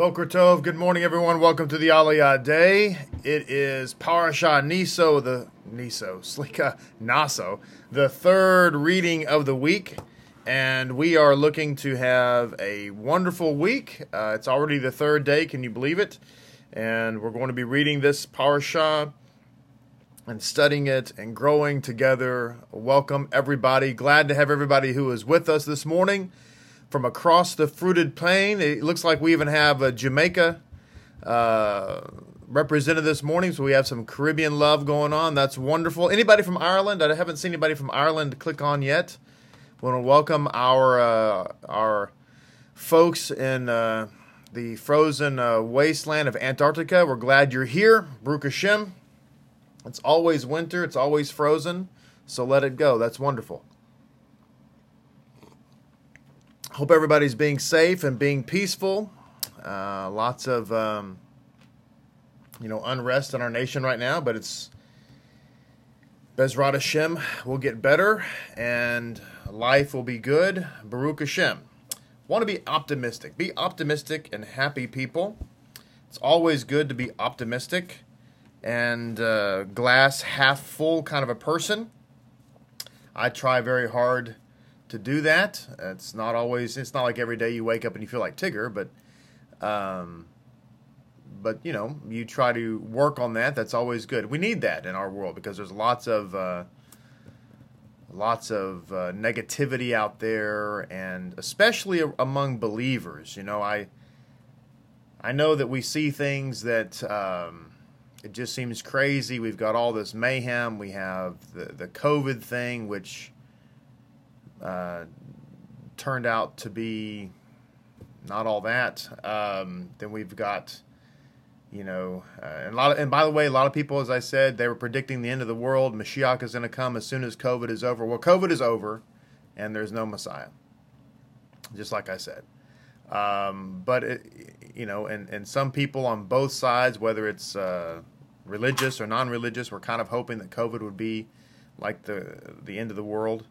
Boker Tov, good morning, everyone. Welcome to the Aliyah Day. It is Parashah Naso, the Naso, Slika Naso, the third reading of the week, and we are looking to have a wonderful week. Uh, it's already the third day, can you believe it? And we're going to be reading this Parashah and studying it and growing together. Welcome, everybody. Glad to have everybody who is with us this morning from across the fruited plain. It looks like we even have a Jamaica uh, represented this morning, so we have some Caribbean love going on. That's wonderful. Anybody from Ireland? I haven't seen anybody from Ireland click on yet. We want to welcome our uh, our folks in uh, the frozen uh, wasteland of Antarctica. We're glad you're here, Baruch Hashem. It's always winter. It's always frozen. So let it go. That's wonderful. Hope everybody's being safe and being peaceful. Uh, lots of um, you know unrest in our nation right now, but it's Bezrat Hashem will get better and life will be good. Baruch Hashem. Want to be optimistic. Be optimistic and happy people. It's always good to be optimistic and uh, glass half full kind of a person. I try very hard to do that. It's not always. It's not like every day you wake up and you feel like Tigger, but, um, but you know, you try to work on that. That's always good. We need that in our world because there's lots of. Uh, lots of uh, negativity out there and especially among believers you know i i know that we see things that um, it just seems crazy we've got all this mayhem we have the the covid thing which uh, turned out to be not all that. Um, then we've got, you know, uh, and a lot of, and by the way, a lot of people, as I said, they were predicting the end of the world. Mashiach is going to come as soon as COVID is over. Well, COVID is over, and there's no Messiah. Just like I said. Um, but it, you know, and and some people on both sides, whether it's uh, religious or non-religious, were kind of hoping that COVID would be like the the end of the world.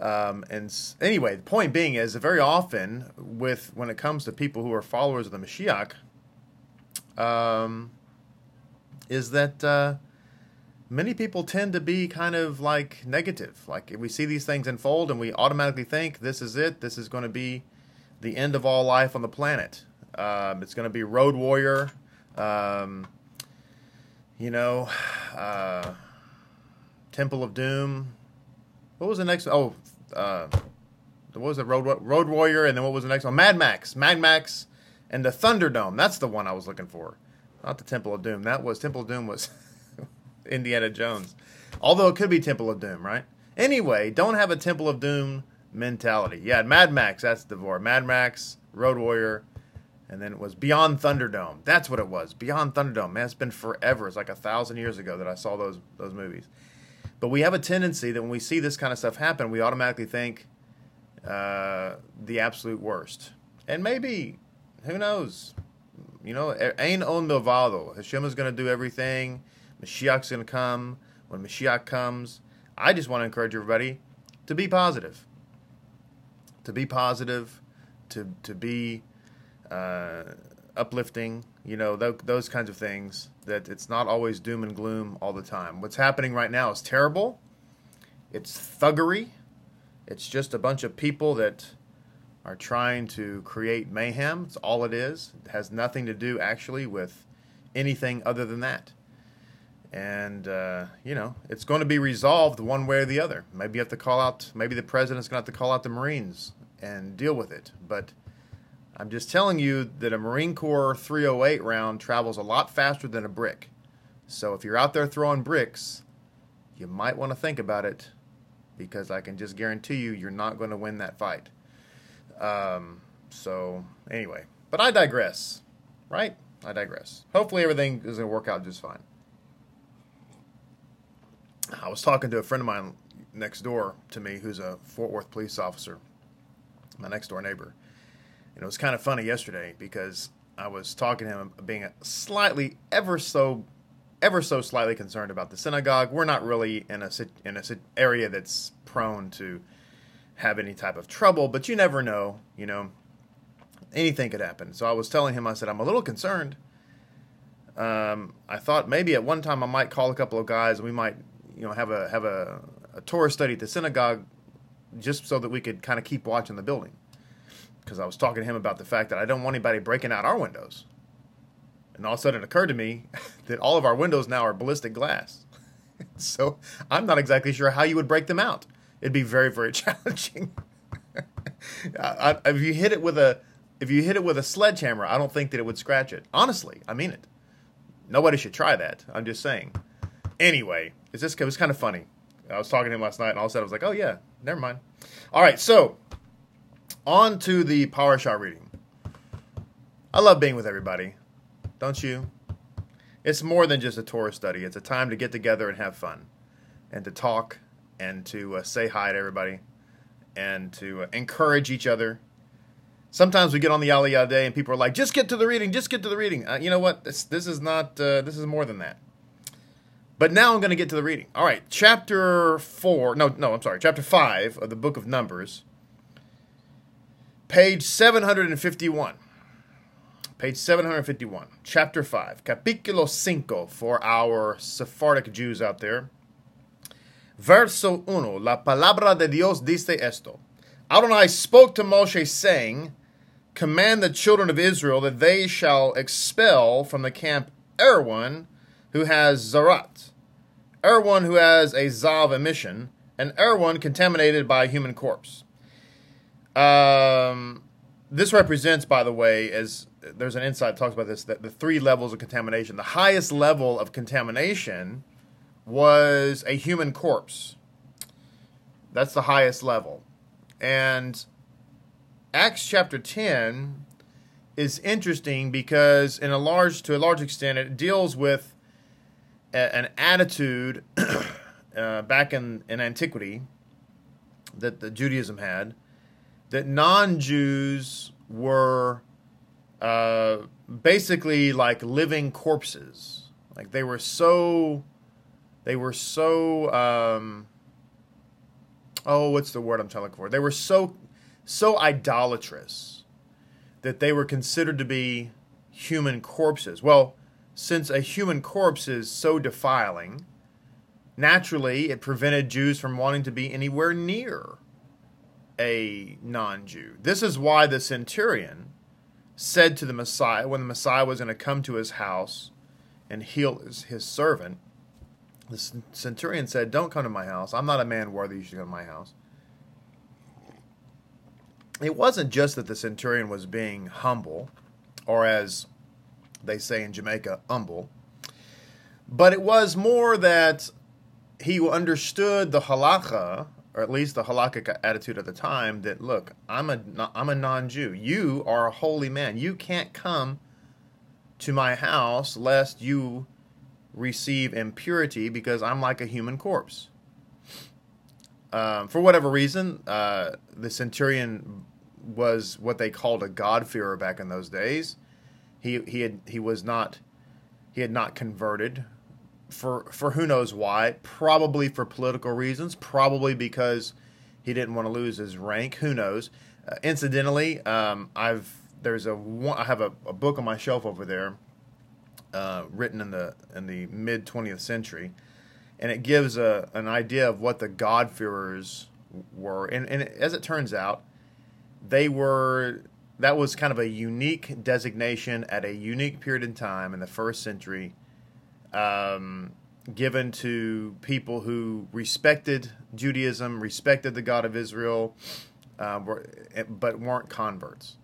Um, and anyway, the point being is that very often, with when it comes to people who are followers of the Mashiach, um, is that uh, many people tend to be kind of like negative. Like we see these things unfold, and we automatically think this is it. This is going to be the end of all life on the planet. Um, it's going to be Road Warrior. Um, you know, uh, Temple of Doom what was the next? Oh, uh, what was it? Road Road Warrior, and then what was the next one? Mad Max, Mad Max, and the Thunderdome. That's the one I was looking for, not the Temple of Doom. That was Temple of Doom was Indiana Jones, although it could be Temple of Doom, right? Anyway, don't have a Temple of Doom mentality. Yeah, Mad Max. That's the word. Mad Max, Road Warrior, and then it was Beyond Thunderdome. That's what it was. Beyond Thunderdome. Man, it's been forever. It's like a thousand years ago that I saw those those movies. But we have a tendency that when we see this kind of stuff happen, we automatically think uh, the absolute worst. And maybe, who knows? You know, ein od milvado. Hashem is going to do everything. Mashiach's going to come. When Mashiach comes, I just want to encourage everybody to be positive. To be positive, to to be uh, uplifting, you know, th- those kinds of things, that it's not always doom and gloom all the time. What's happening right now is terrible. It's thuggery. It's just a bunch of people that are trying to create mayhem. It's all it is. It has nothing to do actually with anything other than that. And, uh, you know, it's going to be resolved one way or the other. Maybe you have to call out, maybe the president's going to have to call out the Marines and deal with it. But I'm just telling you that a Marine Corps 308 round travels a lot faster than a brick. So if you're out there throwing bricks, you might want to think about it because I can just guarantee you you're not going to win that fight. Um, so, anyway, but I digress, right? I digress. Hopefully, everything is going to work out just fine. I was talking to a friend of mine next door to me who's a Fort Worth police officer, my next door neighbor it was kind of funny yesterday because I was talking to him being slightly, ever so, ever so slightly concerned about the synagogue. We're not really in a in a area that's prone to have any type of trouble, but you never know, you know. anything could happen. So I was telling him, I said, I'm a little concerned. Um, I thought maybe at one time I might call a couple of guys and we might, you know, have a have a, a Torah study at the synagogue, just so that we could kind of keep watching the building. Because I was talking to him about the fact that I don't want anybody breaking out our windows. And all of a sudden it occurred to me that all of our windows now are ballistic glass. so I'm not exactly sure how you would break them out. It'd be very, very challenging. I, if you hit it with a if you hit it with a sledgehammer, I don't think that it would scratch it. Honestly, I mean it. Nobody should try that. I'm just saying. Anyway, it's just it was kind of funny. I was talking to him last night, and all of a sudden I was like, "Oh yeah, never mind." All right, so on to the Parashah reading. I love being with everybody, don't you? It's more than just a Torah study. It's a time to get together and have fun, and to talk, and to uh, say hi to everybody, and to uh, encourage each other Sometimes we get on the Aliyah day and people are like, "Just get to the reading, just get to the reading." Uh, you know what? This this is not. Uh, this is more than that. But now I'm going to get to the reading. All right, chapter four. No, no, I'm sorry. Chapter five of the book of Numbers, page 751. Page 751, chapter 5, capítulo cinco for our Sephardic Jews out there. Verso uno, la palabra de Dios dice esto. Adonai spoke to Moshe, saying, Command the children of Israel that they shall expel from the camp everyone who has tzaraat, everyone who has a zav emission, and everyone contaminated by a human corpse. Um, this represents, by the way, as there's an insight talks about this, that the three levels of contamination. The highest level of contamination was a human corpse. That's the highest level. And Acts chapter 10 is interesting because in a large to a large extent it deals with a, an attitude uh, back in, in antiquity that the Judaism had that non-Jews were uh, basically like living corpses like they were so they were so um, oh, what's the word I'm trying for? They were so so idolatrous that they were considered to be human corpses. Well, since a human corpse is so defiling, naturally it prevented Jews from wanting to be anywhere near a non-Jew. This is why the centurion said to the Messiah when the Messiah was going to come to his house and heal his, his servant, the centurion said, Don't come to my house. I'm not a man worthy you should come to my house. It wasn't just that the centurion was being humble, or as they say in Jamaica, humble, but it was more that he understood the halacha, or at least the halakhic attitude at the time, that look, I'm a I'm a non-Jew. You are a holy man. You can't come to my house lest you receive impurity because I'm like a human corpse. Um, for whatever reason, uh, the centurion was what they called a God-fearer back in those days. He he had he was not he had not converted for for who knows why. Probably for political reasons. Probably because he didn't want to lose his rank. Who knows? Uh, incidentally, um, I've there's a I have a, a book on my shelf over there uh, written in the in the mid 20th century, and it gives a an idea of what the God-fearers were. And, and as it turns out, they were that was kind of a unique designation at a unique period in time in the first century, um, given to people who respected Judaism, respected the God of Israel, uh, were, but weren't converts.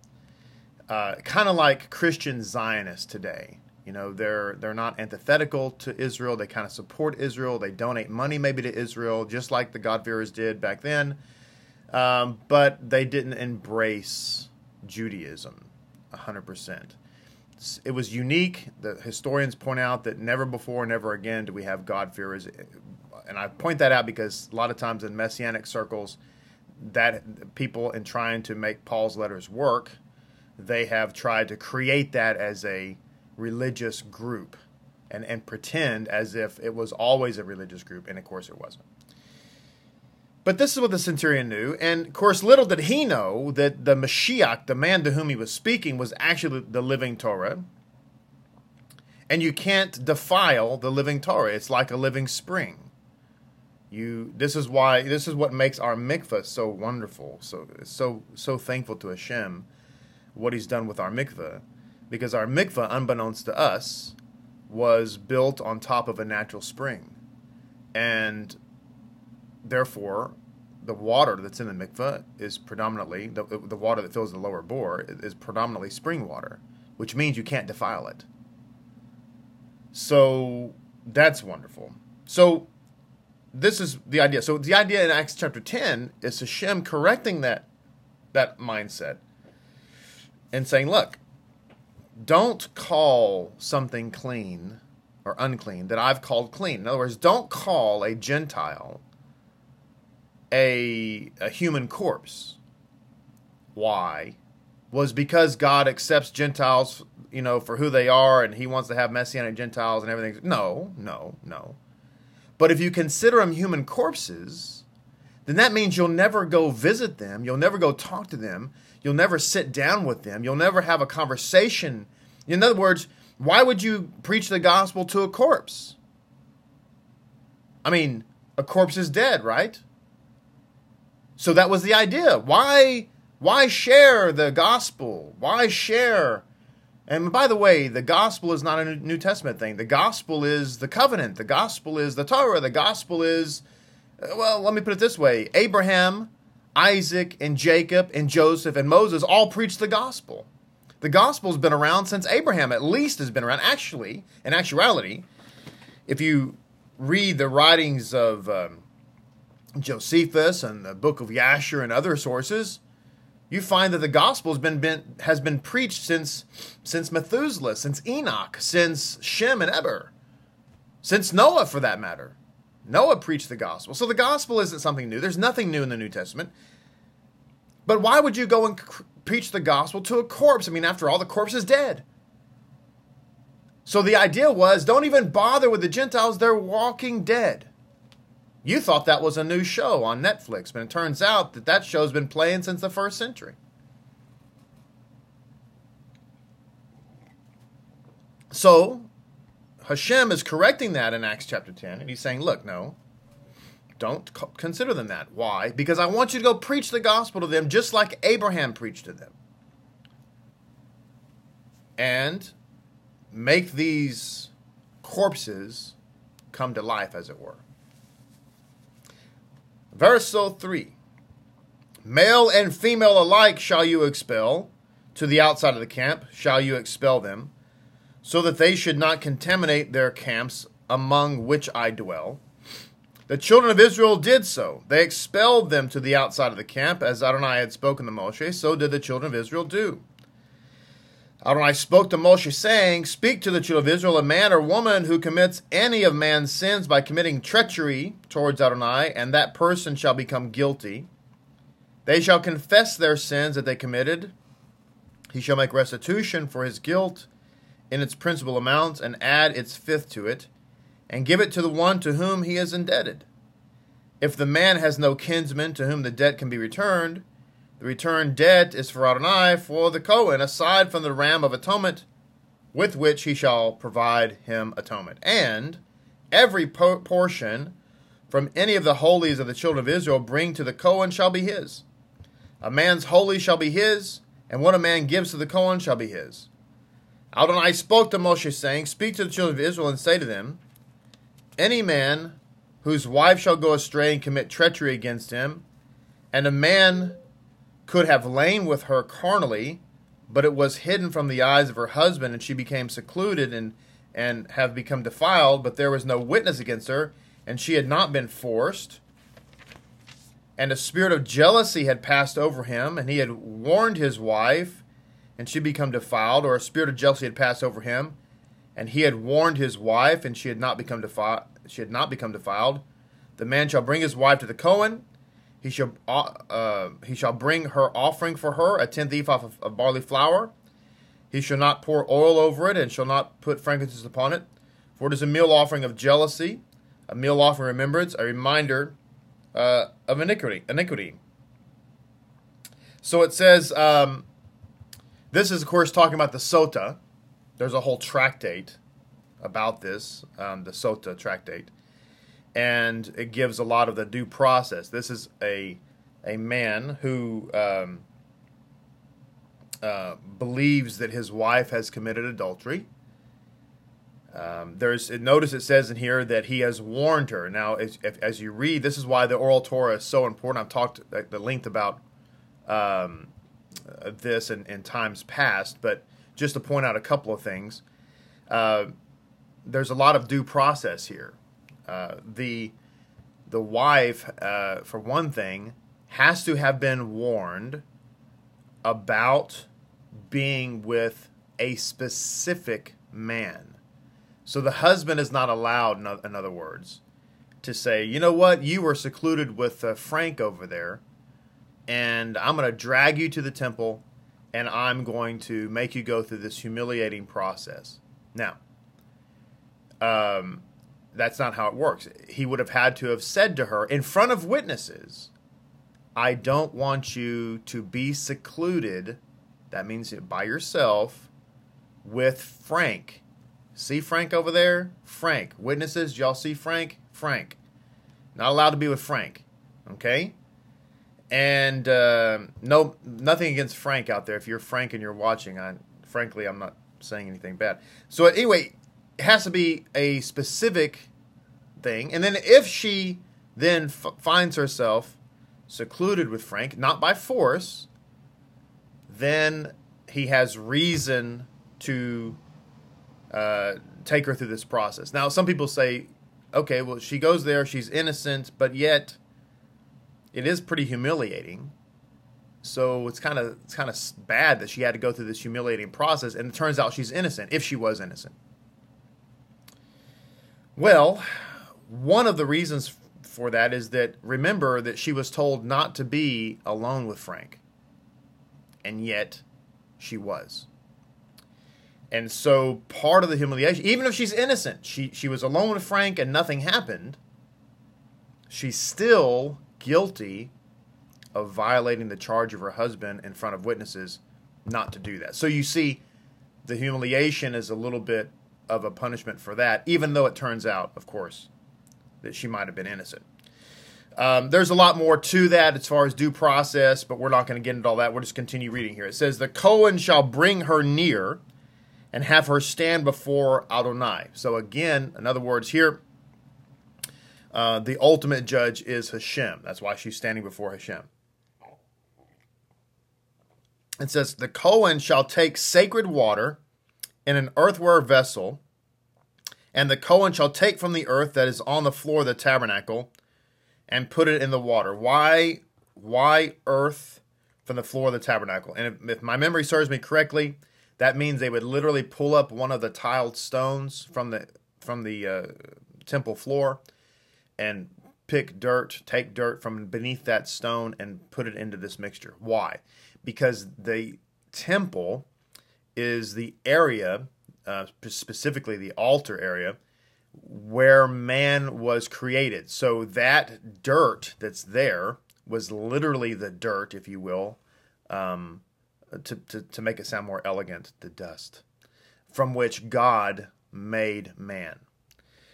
Uh, kind of like Christian Zionists today. You know, they're they're not antithetical to Israel. They kind of support Israel. They donate money maybe to Israel, just like the God-fearers did back then. Um, but they didn't embrace Judaism 100%. It was unique. The historians point out that never before, never again do we have God-fearers. And I point that out because a lot of times in messianic circles, that people in trying to make Paul's letters work, they have tried to create that as a religious group and, and pretend as if it was always a religious group, and of course it wasn't. But this is what the centurion knew. And of course, little did he know that the Mashiach, the man to whom he was speaking, was actually the living Torah. And you can't defile the living Torah. It's like a living spring. You this is why this is what makes our mikvah so wonderful. So so so thankful to Hashem what he's done with our mikvah. Because our mikvah, unbeknownst to us, was built on top of a natural spring. And therefore, the water that's in the mikveh is predominantly the, the water that fills the lower bore is predominantly spring water, which means you can't defile it. So that's wonderful. So this is the idea. So the idea in Acts chapter 10 is Hashem correcting that that mindset and saying, look, don't call something clean or unclean that I've called clean. In other words, don't call a Gentile a, a human corpse. Why? Was because God accepts Gentiles, you know, for who they are and he wants to have messianic Gentiles and everything. No, no, no. But if you consider them human corpses, then that means you'll never go visit them. You'll never go talk to them. You'll never sit down with them. You'll never have a conversation. In other words, why would you preach the gospel to a corpse? I mean, a corpse is dead, right? So that was the idea. Why why share the gospel? Why share? And by the way, the gospel is not a New Testament thing. The gospel is the covenant. The gospel is the Torah. The gospel is uh, well, let me put it this way. Abraham, Isaac, and Jacob and Joseph and Moses all preached the gospel. The gospel's been around since Abraham at least has been around. Actually, in actuality, if you read the writings of um, Josephus and the book of Yasher and other sources, you find that the gospel has been, been, has been preached since since Methuselah, since Enoch, since Shem and Eber, since Noah for that matter. Noah preached the gospel. So the gospel isn't something new. There's nothing new in the New Testament. But why would you go and cr- preach the gospel to a corpse? I mean, after all, the corpse is dead. So the idea was don't even bother with the Gentiles, they're walking dead. You thought that was a new show on Netflix, but it turns out that that show's been playing since the first century. So, Hashem is correcting that in Acts chapter 10, and he's saying, look, no, don't consider them that. Why? Because I want you to go preach the gospel to them just like Abraham preached to them. And make these corpses come to life, as it were. Verse 3 Male and female alike shall you expel, to the outside of the camp shall you expel them, so that they should not contaminate their camps among which I dwell. The children of Israel did so. They expelled them to the outside of the camp, as Adonai had spoken to Moshe, so did the children of Israel do. Adonai spoke to Moshe, saying, Speak to the children of Israel, a man or woman who commits any of man's sins by committing treachery towards Adonai, and that person shall become guilty. They shall confess their sins that they committed. He shall make restitution for his guilt in its principal amount, and add its fifth to it, and give it to the one to whom he is indebted. If the man has no kinsman to whom the debt can be returned, the returned debt is for Adonai for the Cohen, aside from the ram of atonement, with which he shall provide him atonement. And every po- portion from any of the holies of the children of Israel bring to the Cohen shall be his. A man's holy shall be his, and what a man gives to the Cohen shall be his. Adonai spoke to Moshe, saying, Speak to the children of Israel and say to them, Any man whose wife shall go astray and commit treachery against him, and a man could have lain with her carnally, but it was hidden from the eyes of her husband, and she became secluded and and have become defiled, but there was no witness against her, and she had not been forced. And a spirit of jealousy had passed over him, and he had warned his wife, and she become defiled, or a spirit of jealousy had passed over him, and he had warned his wife, and she had not become defiled. She had not become defiled. The man shall bring his wife to the Cohen, he shall uh, uh, he shall bring her offering for her a tenth ephah of, of barley flour. He shall not pour oil over it, and shall not put frankincense upon it, for it is a meal offering of jealousy, a meal offering of remembrance, a reminder uh, of iniquity. Iniquity. So it says, um, this is of course talking about the sota. There's a whole tractate about this, um, the sota tractate, and it gives a lot of the due process. This is a a man who um, uh, believes that his wife has committed adultery. Um, there's notice it says in here that he has warned her. Now, as, as you read, this is why the oral Torah is so important. I've talked at the length about um, this in, in, times past, but just to point out a couple of things, uh, there's a lot of due process here. Uh, the the wife, uh, for one thing, has to have been warned about being with a specific man. So the husband is not allowed, in other words, to say, you know what, you were secluded with uh, Frank over there, and I'm going to drag you to the temple, and I'm going to make you go through this humiliating process. Now, um, that's not how it works. He would have had to have said to her in front of witnesses, I don't want you to be secluded. That means by yourself with Frank. See Frank over there? Frank. Witnesses, y'all see Frank? Frank. Not allowed to be with Frank. Okay? And uh, no, nothing against Frank out there. If you're Frank and you're watching, I frankly, I'm not saying anything bad. So anyway, it has to be a specific thing. And then if she then f- finds herself secluded with Frank, not by force, then he has reason to uh, take her through this process. Now, some people say, okay, well, she goes there, she's innocent, but yet it is pretty humiliating. So it's kind of it's kind of bad that she had to go through this humiliating process, and it turns out she's innocent if she was innocent. Well, one of the reasons for that is that remember that she was told not to be alone with Frank. And yet she was. And so part of the humiliation, even if she's innocent, she, she was alone with Frank and nothing happened, she's still guilty of violating the charge of her husband in front of witnesses not to do that. So you see, the humiliation is a little bit of a punishment for that, even though it turns out, of course, that she might have been innocent. Um, there's a lot more to that as far as due process, but we're not going to get into all that. We'll just continue reading here. It says, The Cohen shall bring her near and have her stand before Adonai. So, again, in other words, here, uh, the ultimate judge is Hashem. That's why she's standing before Hashem. It says, The Cohen shall take sacred water in an earthenware vessel and the Cohen shall take from the earth that is on the floor of the tabernacle and put it in the water. Why, why earth from the floor of the tabernacle? And if, if my memory serves me correctly, that means they would literally pull up one of the tiled stones from the from the uh, temple floor and pick dirt, take dirt from beneath that stone and put it into this mixture. Why? Because the temple is the area uh, specifically the altar area, where man was created. So that dirt that's there was literally the dirt, if you will, um, to, to, to make it sound more elegant, the dust from which God made man.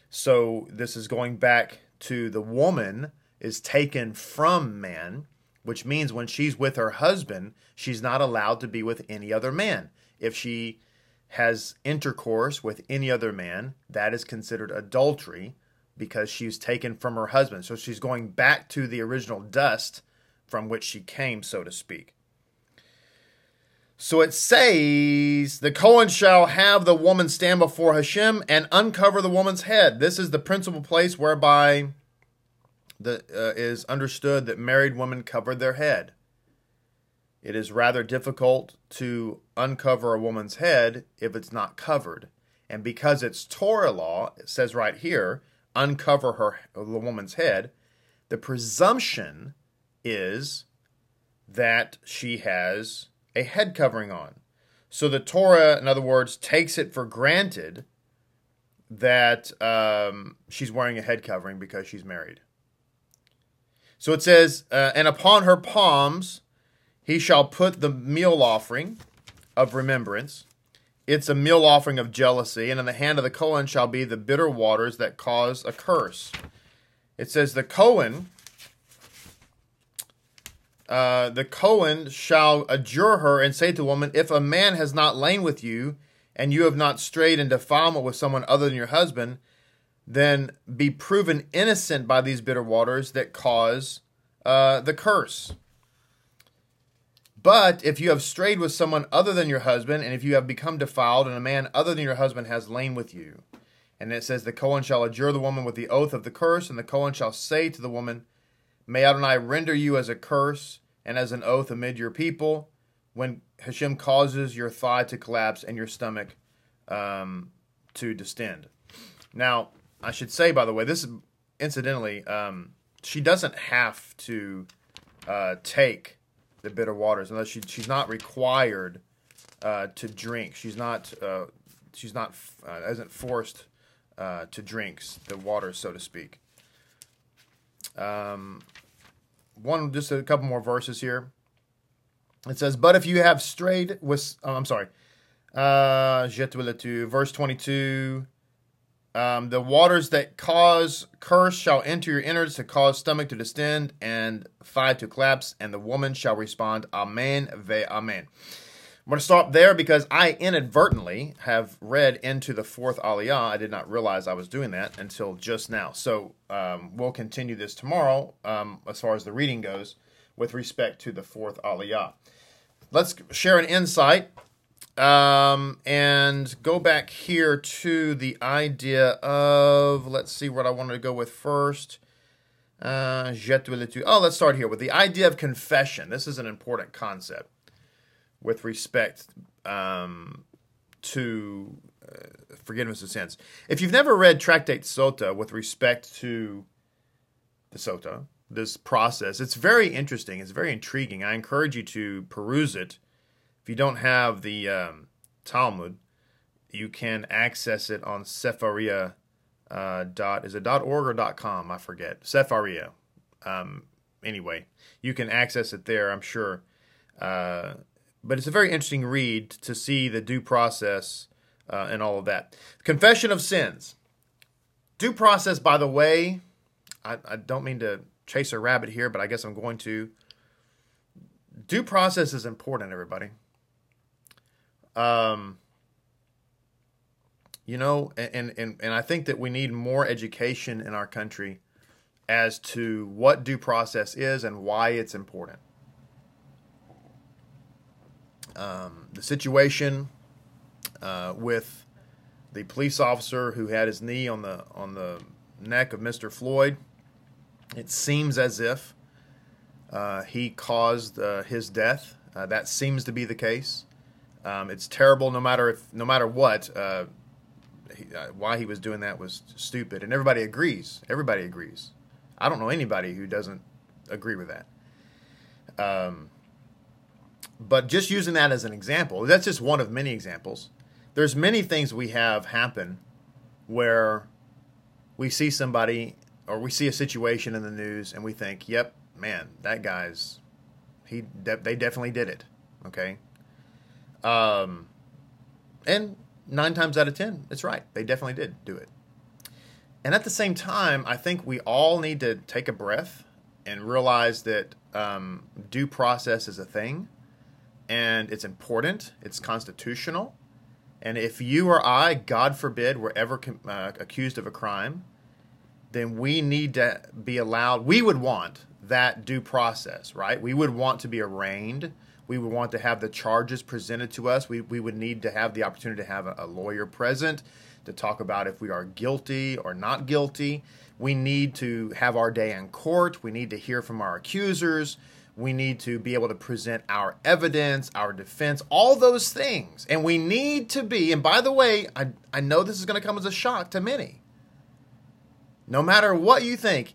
So this is going back to the woman is taken from man, which means when she's with her husband, she's not allowed to be with any other man. If she has intercourse with any other man, that is considered adultery because she's taken from her husband. So she's going back to the original dust from which she came, so to speak. So it says, The Cohen shall have the woman stand before Hashem and uncover the woman's head. This is the principal place whereby the, uh, is understood that married women cover their head. It is rather difficult to uncover a woman's head if it's not covered. And because it's Torah law, it says right here, uncover her the woman's head, the presumption is that she has a head covering on. So the Torah, in other words, takes it for granted that um, she's wearing a head covering because she's married. So it says, uh, and upon her palms he shall put the meal offering of remembrance. It's a meal offering of jealousy, and in the hand of the Cohen shall be the bitter waters that cause a curse. It says, the Cohen uh, the Cohen shall adjure her and say to the woman, If a man has not lain with you, and you have not strayed in defilement with someone other than your husband, then be proven innocent by these bitter waters that cause uh, the curse. But if you have strayed with someone other than your husband, and if you have become defiled, and a man other than your husband has lain with you, and it says, The Cohen shall adjure the woman with the oath of the curse, and the Cohen shall say to the woman, May Adonai render you as a curse and as an oath amid your people when Hashem causes your thigh to collapse and your stomach um, to distend. Now, I should say, by the way, this is incidentally, um, she doesn't have to uh, take the bitter waters unless she, she's not required uh, to drink. She's not uh, she's not uh, isn't forced uh, to drink the water, so to speak. Um, one just a couple more verses here. It says, "But if you have strayed with," oh, I'm sorry, uh, verse 22. Um, the waters that cause curse shall enter your innards to cause stomach to distend and thigh to collapse, and the woman shall respond, Amen, ve Amen. I'm going to stop there because I inadvertently have read into the fourth aliyah. I did not realize I was doing that until just now. So um, we'll continue this tomorrow um, as far as the reading goes with respect to the fourth aliyah. Let's share an insight um, and go back here to the idea of, let's see what I wanted to go with first. Uh, oh, let's start here with the idea of confession. This is an important concept with respect um, to uh, forgiveness of sins. If you've never read Tractate Sota with respect to the Sota, this process, it's very interesting. It's very intriguing. I encourage you to peruse it. If you don't have the um, Talmud, you can access it on Sefaria. Uh, dot is it dot org or dot com? I forget. Sefaria. Um, anyway, you can access it there. I'm sure. Uh, but it's a very interesting read to see the due process uh, and all of that. Confession of sins. Due process, by the way, I, I don't mean to chase a rabbit here, but I guess I'm going to. Due process is important, everybody. Um, you know, and, and, and I think that we need more education in our country as to what due process is and why it's important um, the situation uh, with the police officer who had his knee on the on the neck of Mr. Floyd. It seems as if uh, he caused uh, his death. Uh, that seems to be the case. Um, it's terrible, no matter if no matter what. Uh, he, uh, why he was doing that was stupid, and everybody agrees. Everybody agrees. I don't know anybody who doesn't agree with that. Um, but just using that as an example, that's just one of many examples. There's many things we have happen where we see somebody or we see a situation in the news and we think, "Yep, man, that guy's he de- they definitely did it." Okay? Um and 9 times out of 10, it's right. They definitely did do it. And at the same time, I think we all need to take a breath and realize that um, due process is a thing and it's important, it's constitutional. And if you or I, God forbid, were ever uh, accused of a crime, then we need to be allowed, we would want that due process, right? We would want to be arraigned. We would want to have the charges presented to us. We, we would need to have the opportunity to have a, a lawyer present to talk about if we are guilty or not guilty. We need to have our day in court. We need to hear from our accusers. We need to be able to present our evidence, our defense, all those things. And we need to be, and by the way, I, I know this is going to come as a shock to many. No matter what you think,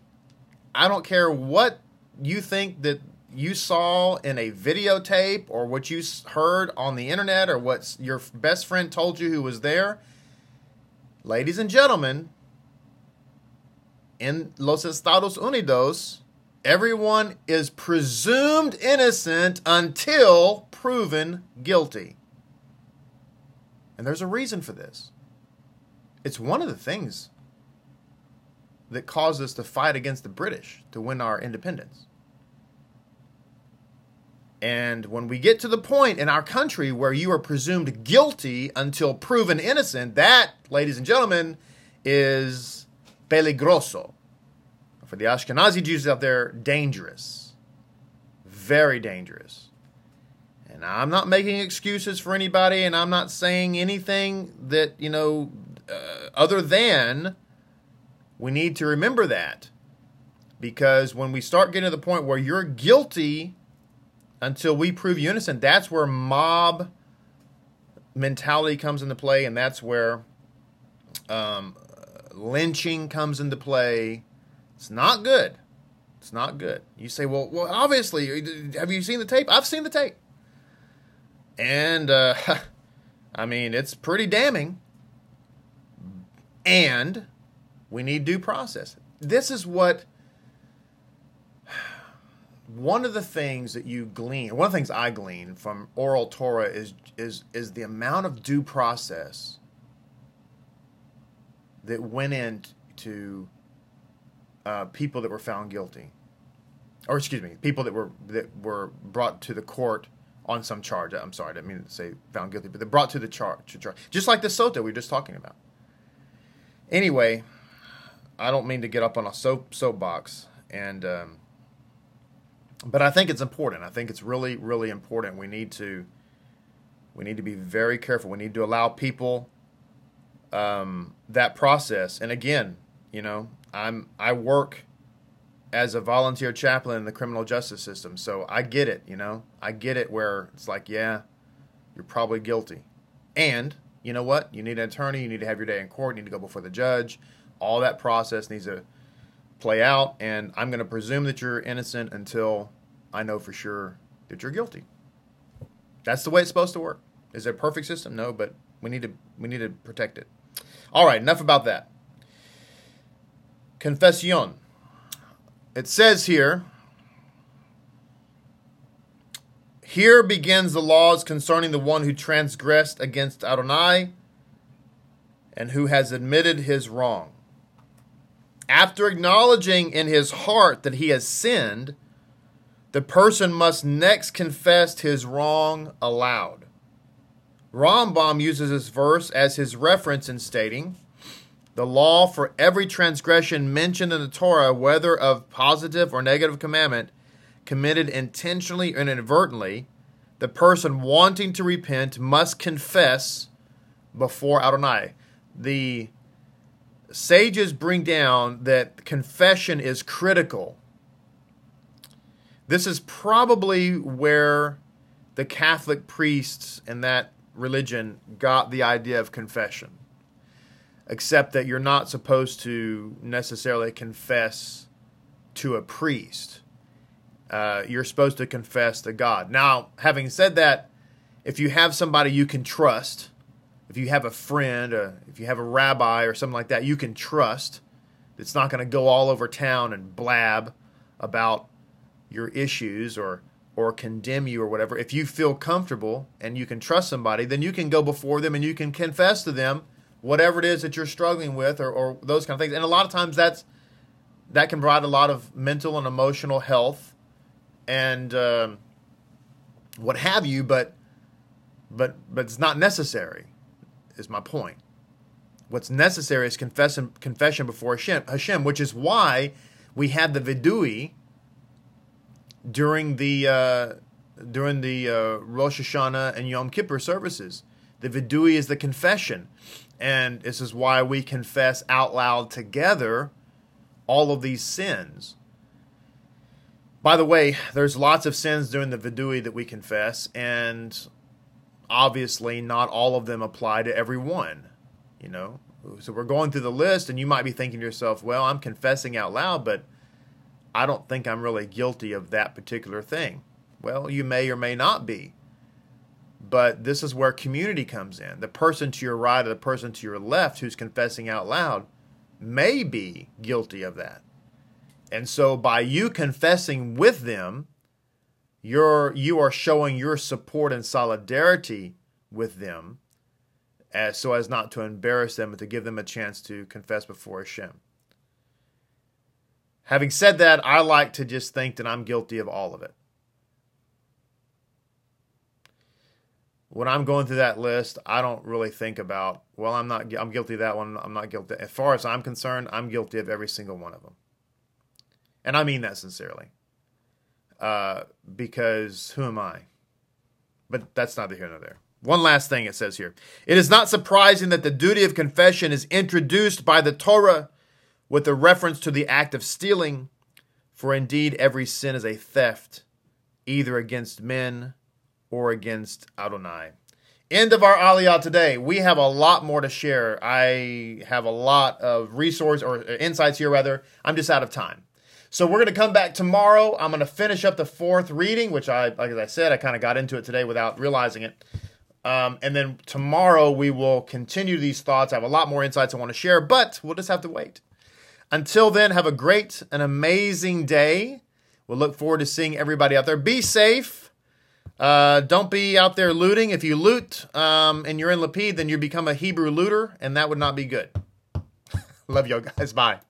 I don't care what you think that you saw in a videotape or what you heard on the internet or what your best friend told you who was there. Ladies and gentlemen, in Los Estados Unidos, Everyone is presumed innocent until proven guilty. And there's a reason for this. It's one of the things that caused us to fight against the British to win our independence. And when we get to the point in our country where you are presumed guilty until proven innocent, that, ladies and gentlemen, is peligroso. For the Ashkenazi Jews out there, dangerous. Very dangerous. And I'm not making excuses for anybody, and I'm not saying anything that, you know, uh, other than we need to remember that. Because when we start getting to the point where you're guilty until we prove innocent, that's where mob mentality comes into play, and that's where um, lynching comes into play. It's not good. It's not good. You say, well, well, obviously, have you seen the tape? I've seen the tape, and uh, I mean, it's pretty damning. And we need due process. This is what one of the things that you glean, one of the things I glean from oral Torah is is is the amount of due process that went into uh, people that were found guilty, or excuse me, people that were that were brought to the court on some charge. I'm sorry, I didn't mean to say found guilty, but they're brought to the charge, just like the sota we were just talking about. Anyway, I don't mean to get up on a soap soapbox, and um, but I think it's important. I think it's really, really important. We need to we need to be very careful. We need to allow people um, that process. And again, you know, I'm I work as a volunteer chaplain in the criminal justice system, so I get it. You know, I get it where it's like, yeah, you're probably guilty, and you know what? You need an attorney. You need to have your day in court. You need to go before the judge. All that process needs to play out, and I'm going to presume that you're innocent until I know for sure that you're guilty. That's the way it's supposed to work. Is it a perfect system? No, but we need to we need to protect it. All right, enough about that. Confession. It says here, here begins the laws concerning the one who transgressed against Adonai and who has admitted his wrong. After acknowledging in his heart that he has sinned, the person must next confess his wrong aloud. Rambam uses this verse as his reference in stating, the law for every transgression mentioned in the Torah, whether of positive or negative commandment, committed intentionally or inadvertently, the person wanting to repent must confess before Adonai. The sages bring down that confession is critical. This is probably where the Catholic priests and that religion got the idea of confession. Except that you're not supposed to necessarily confess to a priest. Uh, you're supposed to confess to God. Now, having said that, if you have somebody you can trust, if you have a friend, uh, if you have a rabbi or something like that, you can trust. It's not going to go all over town and blab about your issues or or condemn you or whatever. If you feel comfortable and you can trust somebody, then you can go before them and you can confess to them whatever it is that you're struggling with or, or those kind of things. And a lot of times that's that can provide a lot of mental and emotional health and um, what have you. But but but it's not necessary. Is my point. What's necessary is confession confession before Hashem, Hashem, which is why we have the vidui during the uh, during the uh, Rosh Hashanah and Yom Kippur services. The vidui is the confession, and this is why we confess out loud together all of these sins. By the way, there's lots of sins during the vidui that we confess, and obviously not all of them apply to everyone. You know, so we're going through the list, and you might be thinking to yourself, "Well, I'm confessing out loud, but." I don't think I'm really guilty of that particular thing. Well, you may or may not be. But this is where community comes in. The person to your right or the person to your left who's confessing out loud may be guilty of that. And so by you confessing with them, you're you are showing your support and solidarity with them as so as not to embarrass them and to give them a chance to confess before Hashem. Having said that, I like to just think that I'm guilty of all of it. When I'm going through that list, I don't really think about, well, I'm not I'm guilty of that one, I'm not guilty. As far as I'm concerned, I'm guilty of every single one of them. And I mean that sincerely. Uh, because who am I? But that's neither here nor there. One last thing it says here. It is not surprising that the duty of confession is introduced by the Torah with a reference to the act of stealing, for indeed every sin is a theft, either against men or against Adonai. End of our Aliyah today. We have a lot more to share. I have a lot of resource or insights here, rather. I'm just out of time. So we're going to come back tomorrow. I'm going to finish up the fourth reading, which I, like as I said, I kind of got into it today without realizing it. Um, and then tomorrow we will continue these thoughts. I have a lot more insights I want to share, but we'll just have to wait. Until then, have a great and amazing day. We'll look forward to seeing everybody out there. Be safe. Uh, don't be out there looting. If you loot um, and you're in Lapid, then you become a Hebrew looter, and that would not be good. Love y'all guys. Bye.